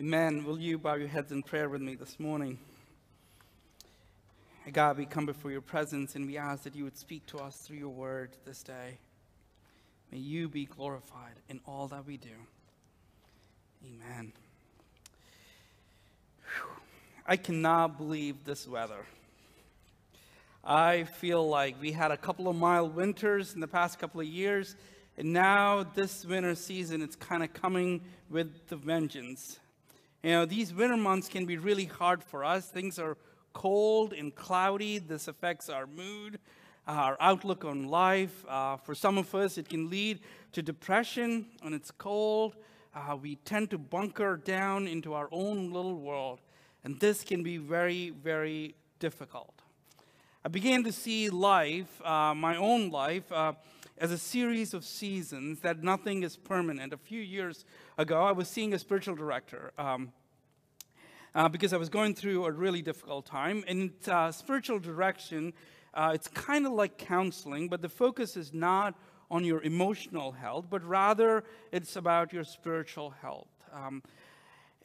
Amen. Will you bow your heads in prayer with me this morning? God, we come before your presence and we ask that you would speak to us through your word this day. May you be glorified in all that we do. Amen. I cannot believe this weather. I feel like we had a couple of mild winters in the past couple of years, and now this winter season, it's kind of coming with the vengeance. You know, these winter months can be really hard for us. Things are cold and cloudy. This affects our mood, our outlook on life. Uh, for some of us, it can lead to depression when it's cold. Uh, we tend to bunker down into our own little world, and this can be very, very difficult. I began to see life, uh, my own life, uh, as a series of seasons, that nothing is permanent. A few years ago, I was seeing a spiritual director um, uh, because I was going through a really difficult time. And uh, spiritual direction, uh, it's kind of like counseling, but the focus is not on your emotional health, but rather it's about your spiritual health. Um,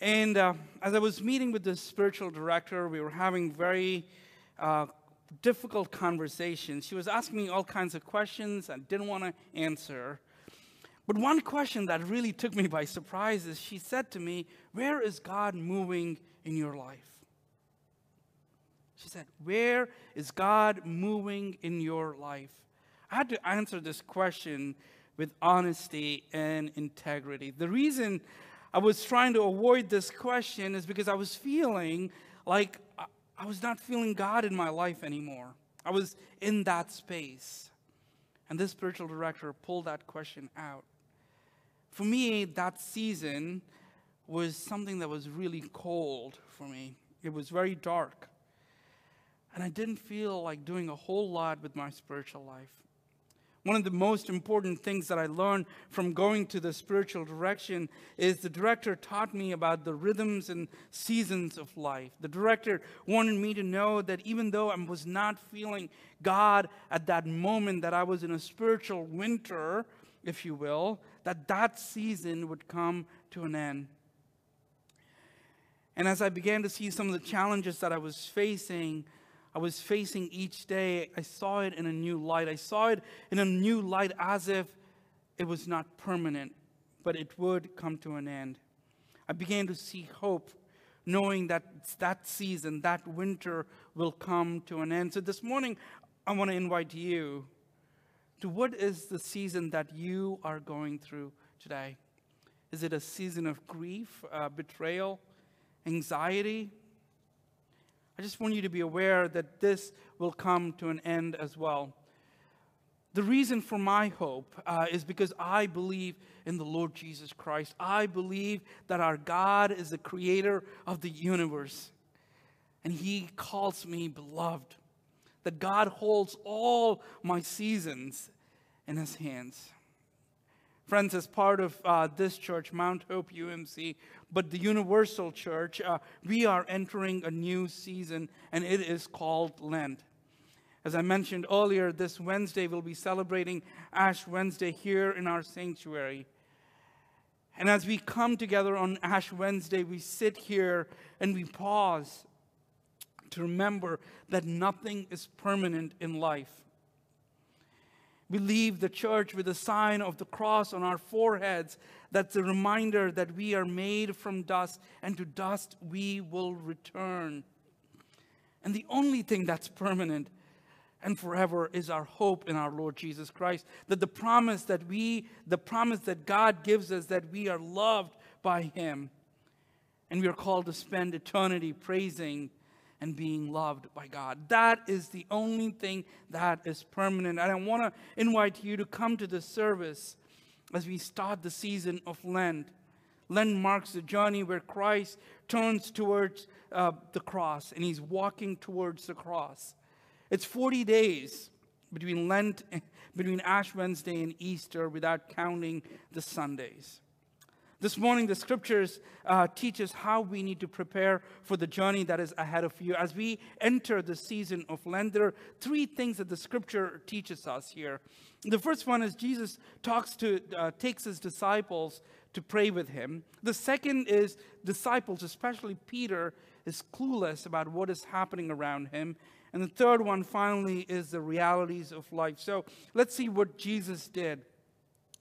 and uh, as I was meeting with the spiritual director, we were having very uh, difficult conversations. She was asking me all kinds of questions I didn't want to answer. But one question that really took me by surprise is she said to me, Where is God moving in your life? She said, Where is God moving in your life? I had to answer this question with honesty and integrity. The reason I was trying to avoid this question is because I was feeling like uh, I was not feeling God in my life anymore. I was in that space. And this spiritual director pulled that question out for me, that season was something that was really cold for me. It was very dark. And I didn't feel like doing a whole lot with my spiritual life. One of the most important things that I learned from going to the spiritual direction is the director taught me about the rhythms and seasons of life. The director wanted me to know that even though I was not feeling God at that moment, that I was in a spiritual winter, if you will, that that season would come to an end. And as I began to see some of the challenges that I was facing, I was facing each day, I saw it in a new light. I saw it in a new light as if it was not permanent, but it would come to an end. I began to see hope, knowing that that season, that winter will come to an end. So this morning, I want to invite you to what is the season that you are going through today? Is it a season of grief, uh, betrayal, anxiety? I just want you to be aware that this will come to an end as well. The reason for my hope uh, is because I believe in the Lord Jesus Christ. I believe that our God is the creator of the universe, and He calls me beloved that God holds all my seasons in his hands. Friends, as part of uh, this church, Mount Hope UMC, but the Universal Church, uh, we are entering a new season, and it is called Lent. As I mentioned earlier, this Wednesday we'll be celebrating Ash Wednesday here in our sanctuary. And as we come together on Ash Wednesday, we sit here and we pause to remember that nothing is permanent in life. We leave the church with a sign of the cross on our foreheads. That's a reminder that we are made from dust, and to dust we will return. And the only thing that's permanent and forever is our hope in our Lord Jesus Christ. That the promise that we, the promise that God gives us that we are loved by Him. And we are called to spend eternity praising and being loved by God. That is the only thing that is permanent. And I want to invite you to come to this service as we start the season of Lent. Lent marks the journey where Christ turns towards uh, the cross and he's walking towards the cross. It's 40 days between Lent, between Ash Wednesday and Easter without counting the Sundays. This morning, the scriptures uh, teach us how we need to prepare for the journey that is ahead of you. As we enter the season of Lent, there are three things that the scripture teaches us here. The first one is Jesus talks to, uh, takes his disciples to pray with him. The second is disciples, especially Peter, is clueless about what is happening around him. And the third one, finally, is the realities of life. So let's see what Jesus did.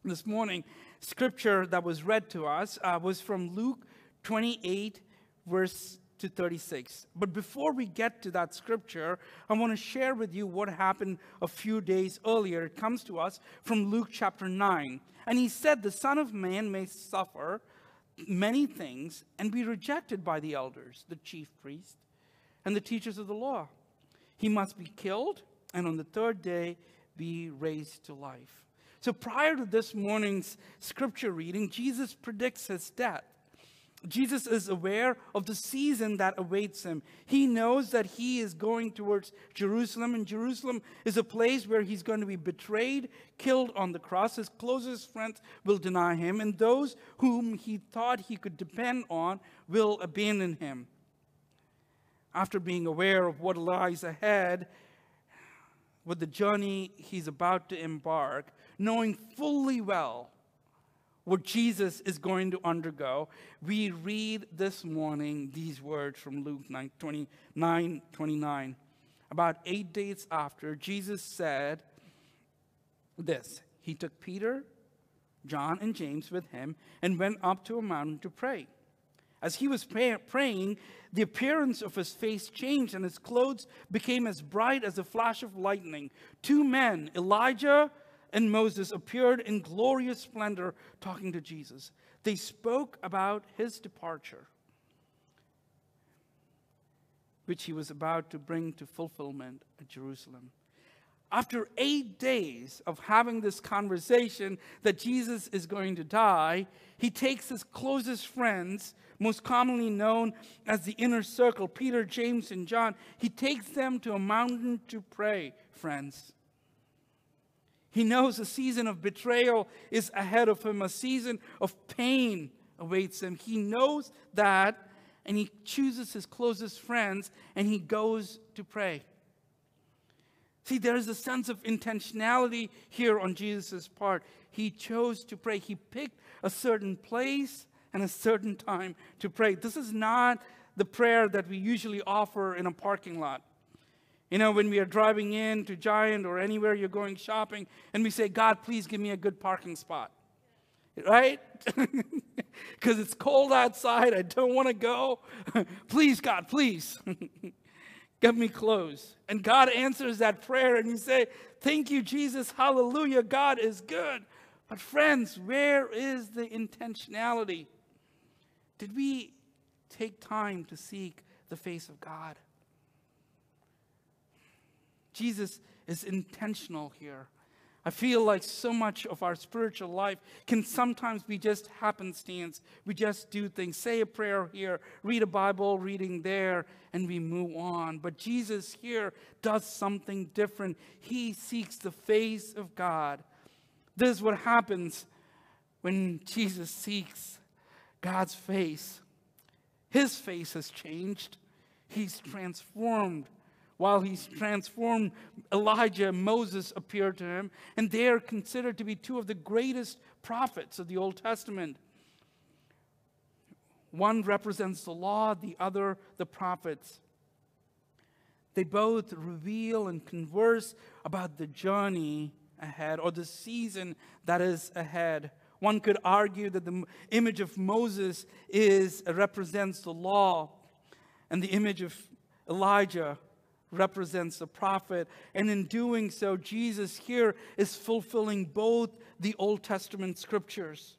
This morning, scripture that was read to us uh, was from Luke 28, verse to 36. But before we get to that scripture, I want to share with you what happened a few days earlier. It comes to us from Luke chapter 9. And he said, The Son of Man may suffer many things and be rejected by the elders, the chief priests, and the teachers of the law. He must be killed, and on the third day be raised to life. So prior to this morning's scripture reading, Jesus predicts his death. Jesus is aware of the season that awaits him. He knows that he is going towards Jerusalem, and Jerusalem is a place where he's going to be betrayed, killed on the cross. His closest friends will deny him, and those whom he thought he could depend on will abandon him. After being aware of what lies ahead, with the journey he's about to embark, knowing fully well what Jesus is going to undergo, we read this morning these words from Luke 9 29. 29. About eight days after, Jesus said this He took Peter, John, and James with him and went up to a mountain to pray. As he was pray- praying, the appearance of his face changed and his clothes became as bright as a flash of lightning. Two men, Elijah and Moses appeared in glorious splendor talking to Jesus. They spoke about his departure, which he was about to bring to fulfillment at Jerusalem. After eight days of having this conversation that Jesus is going to die, he takes his closest friends, most commonly known as the inner circle, Peter, James, and John, he takes them to a mountain to pray, friends. He knows a season of betrayal is ahead of him, a season of pain awaits him. He knows that, and he chooses his closest friends and he goes to pray. See, there is a sense of intentionality here on Jesus' part. He chose to pray, he picked a certain place and a certain time to pray. This is not the prayer that we usually offer in a parking lot. You know, when we are driving in to Giant or anywhere you're going shopping, and we say, God, please give me a good parking spot. Right? Because it's cold outside. I don't want to go. please, God, please. Get me clothes. And God answers that prayer, and you say, Thank you, Jesus. Hallelujah. God is good. But, friends, where is the intentionality? Did we take time to seek the face of God? Jesus is intentional here. I feel like so much of our spiritual life can sometimes be just happenstance. We just do things, say a prayer here, read a Bible reading there, and we move on. But Jesus here does something different. He seeks the face of God. This is what happens when Jesus seeks God's face. His face has changed, He's transformed while he's transformed, Elijah and Moses appear to him, and they are considered to be two of the greatest prophets of the Old Testament. One represents the law, the other the prophets. They both reveal and converse about the journey ahead or the season that is ahead. One could argue that the image of Moses is represents the law, and the image of Elijah represents the prophet. And in doing so, Jesus here is fulfilling both the Old Testament scriptures.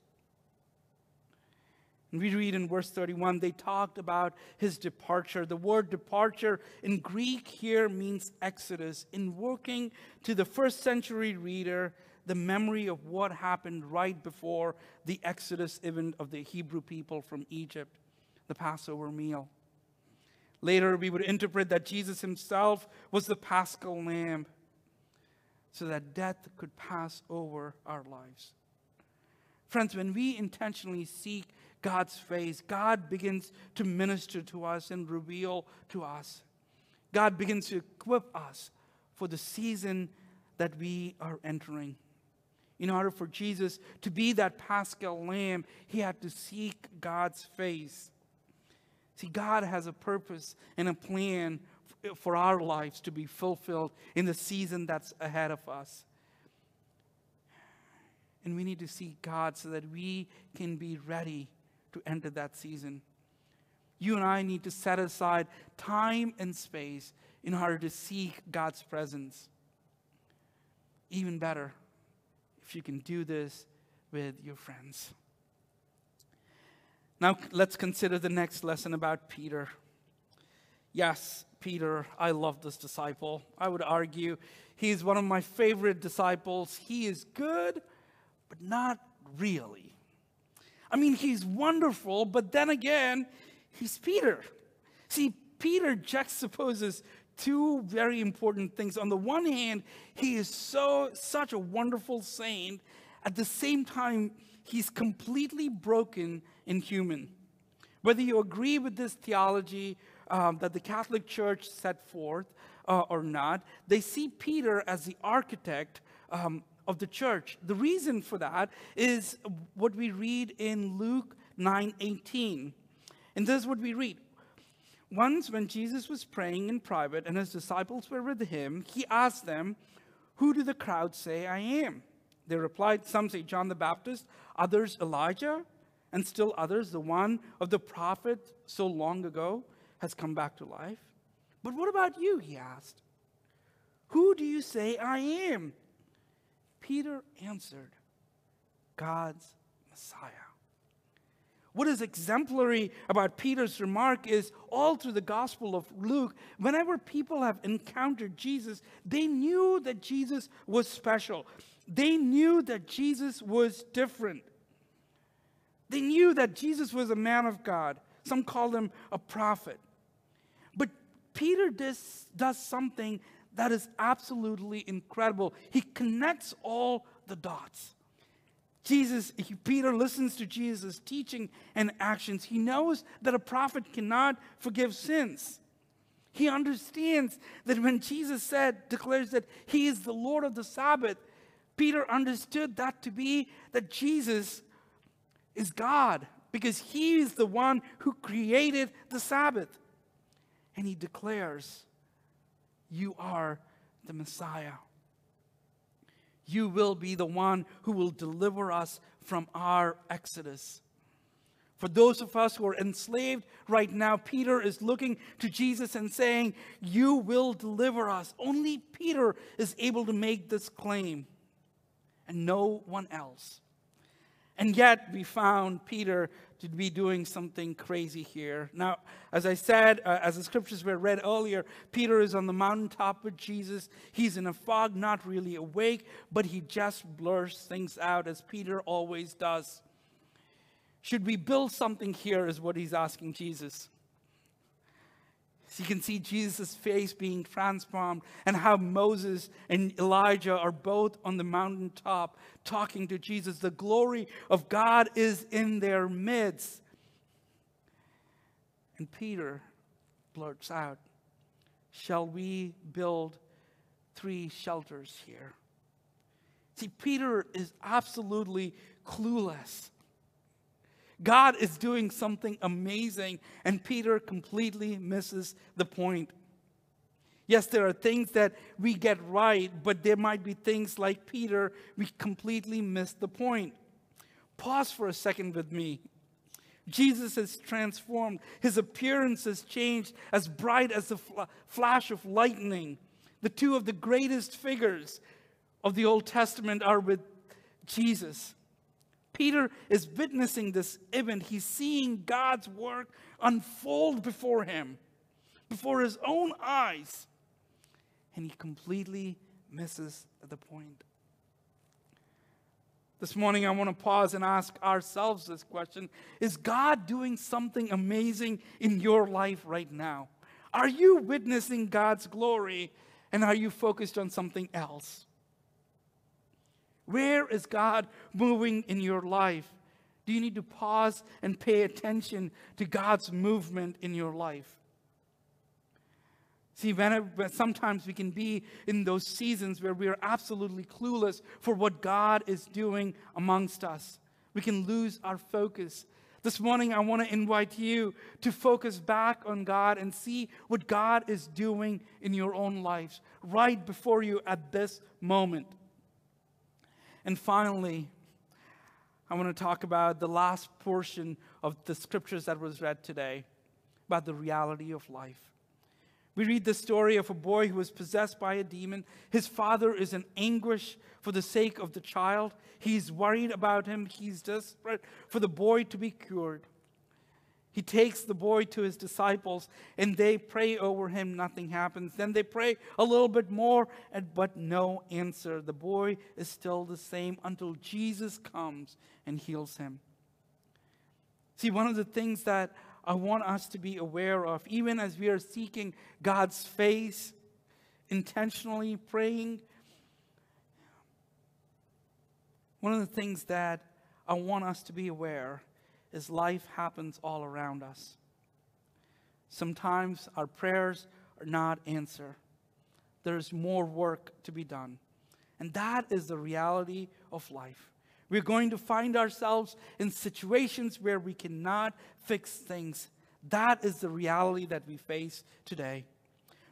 And we read in verse 31, they talked about his departure. The word departure in Greek here means exodus. In working to the first century reader the memory of what happened right before the exodus event of the Hebrew people from Egypt, the Passover meal. Later, we would interpret that Jesus himself was the paschal lamb so that death could pass over our lives. Friends, when we intentionally seek God's face, God begins to minister to us and reveal to us. God begins to equip us for the season that we are entering. In order for Jesus to be that paschal lamb, he had to seek God's face. See, God has a purpose and a plan for our lives to be fulfilled in the season that's ahead of us. And we need to seek God so that we can be ready to enter that season. You and I need to set aside time and space in order to seek God's presence. Even better, if you can do this with your friends. Now, let's consider the next lesson about Peter. Yes, Peter, I love this disciple. I would argue he's one of my favorite disciples. He is good, but not really. I mean, he's wonderful, but then again, he's Peter. See, Peter juxtaposes two very important things. On the one hand, he is so such a wonderful saint. At the same time, he's completely broken and human. Whether you agree with this theology um, that the Catholic Church set forth uh, or not, they see Peter as the architect um, of the church. The reason for that is what we read in Luke 9:18. And this is what we read. Once when Jesus was praying in private and his disciples were with him, he asked them, "Who do the crowd say I am?" They replied, "Some say John the Baptist, others Elijah, and still others the one of the prophet so long ago has come back to life." But what about you? he asked. Who do you say I am? Peter answered, God's Messiah. What is exemplary about Peter's remark is all through the Gospel of Luke, whenever people have encountered Jesus, they knew that Jesus was special. They knew that Jesus was different. They knew that Jesus was a man of God. Some call him a prophet. But Peter does, does something that is absolutely incredible. He connects all the dots. Jesus, Peter listens to Jesus' teaching and actions. He knows that a prophet cannot forgive sins. He understands that when Jesus said, declares that he is the Lord of the Sabbath, Peter understood that to be that Jesus is God because he is the one who created the Sabbath. And he declares, you are the Messiah. You will be the one who will deliver us from our exodus. For those of us who are enslaved right now, Peter is looking to Jesus and saying, You will deliver us. Only Peter is able to make this claim, and no one else. And yet, we found Peter to be doing something crazy here. Now, as I said, uh, as the scriptures were read earlier, Peter is on the mountaintop with Jesus. He's in a fog, not really awake, but he just blurs things out as Peter always does. Should we build something here, is what he's asking Jesus. So you can see Jesus' face being transformed, and how Moses and Elijah are both on the mountaintop talking to Jesus. The glory of God is in their midst. And Peter blurts out, Shall we build three shelters here? See, Peter is absolutely clueless. God is doing something amazing, and Peter completely misses the point. Yes, there are things that we get right, but there might be things like Peter, we completely miss the point. Pause for a second with me. Jesus is transformed. His appearance has changed as bright as the fl- flash of lightning. The two of the greatest figures of the Old Testament are with Jesus. Peter is witnessing this event. He's seeing God's work unfold before him, before his own eyes, and he completely misses the point. This morning, I want to pause and ask ourselves this question Is God doing something amazing in your life right now? Are you witnessing God's glory and are you focused on something else? Where is God moving in your life? Do you need to pause and pay attention to God's movement in your life? See, sometimes we can be in those seasons where we are absolutely clueless for what God is doing amongst us. We can lose our focus. This morning, I want to invite you to focus back on God and see what God is doing in your own lives right before you at this moment. And finally, I want to talk about the last portion of the scriptures that was read today about the reality of life. We read the story of a boy who was possessed by a demon. His father is in anguish for the sake of the child. He's worried about him. He's desperate for the boy to be cured. He takes the boy to his disciples and they pray over him. Nothing happens. Then they pray a little bit more, and, but no answer. The boy is still the same until Jesus comes and heals him. See, one of the things that I want us to be aware of, even as we are seeking God's face, intentionally praying, one of the things that I want us to be aware is life happens all around us. Sometimes our prayers are not answered. There's more work to be done. And that is the reality of life. We're going to find ourselves in situations where we cannot fix things. That is the reality that we face today.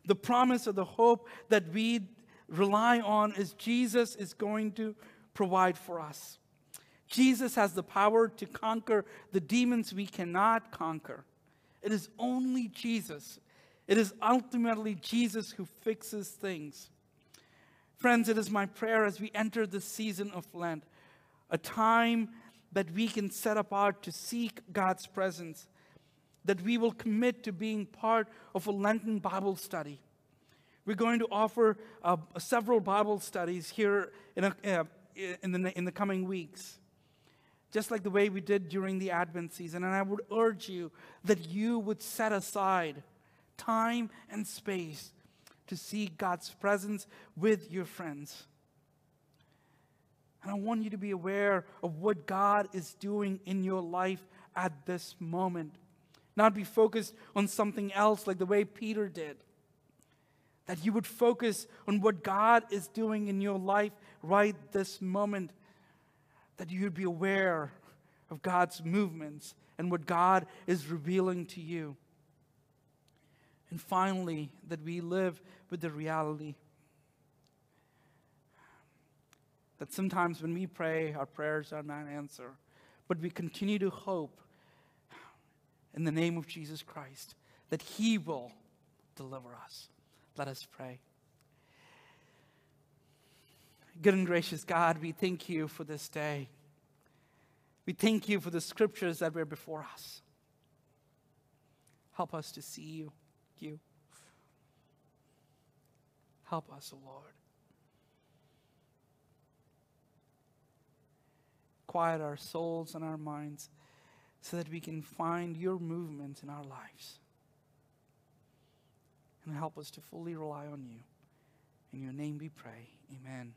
The promise of the hope that we rely on is Jesus is going to provide for us. Jesus has the power to conquer the demons we cannot conquer. It is only Jesus. It is ultimately Jesus who fixes things. Friends, it is my prayer as we enter the season of Lent, a time that we can set apart to seek God's presence, that we will commit to being part of a Lenten Bible study. We're going to offer uh, several Bible studies here in, a, uh, in, the, in the coming weeks just like the way we did during the Advent season. And I would urge you that you would set aside time and space to see God's presence with your friends. And I want you to be aware of what God is doing in your life at this moment. Not be focused on something else like the way Peter did. That you would focus on what God is doing in your life right this moment that you'd be aware of God's movements and what God is revealing to you. And finally, that we live with the reality that sometimes when we pray, our prayers are not answered, but we continue to hope in the name of Jesus Christ that He will deliver us. Let us pray. Good and gracious God, we thank you for this day. We thank you for the scriptures that were before us. Help us to see you. you. Help us, O Lord. Quiet our souls and our minds so that we can find your movement in our lives. And help us to fully rely on you. In your name we pray. Amen.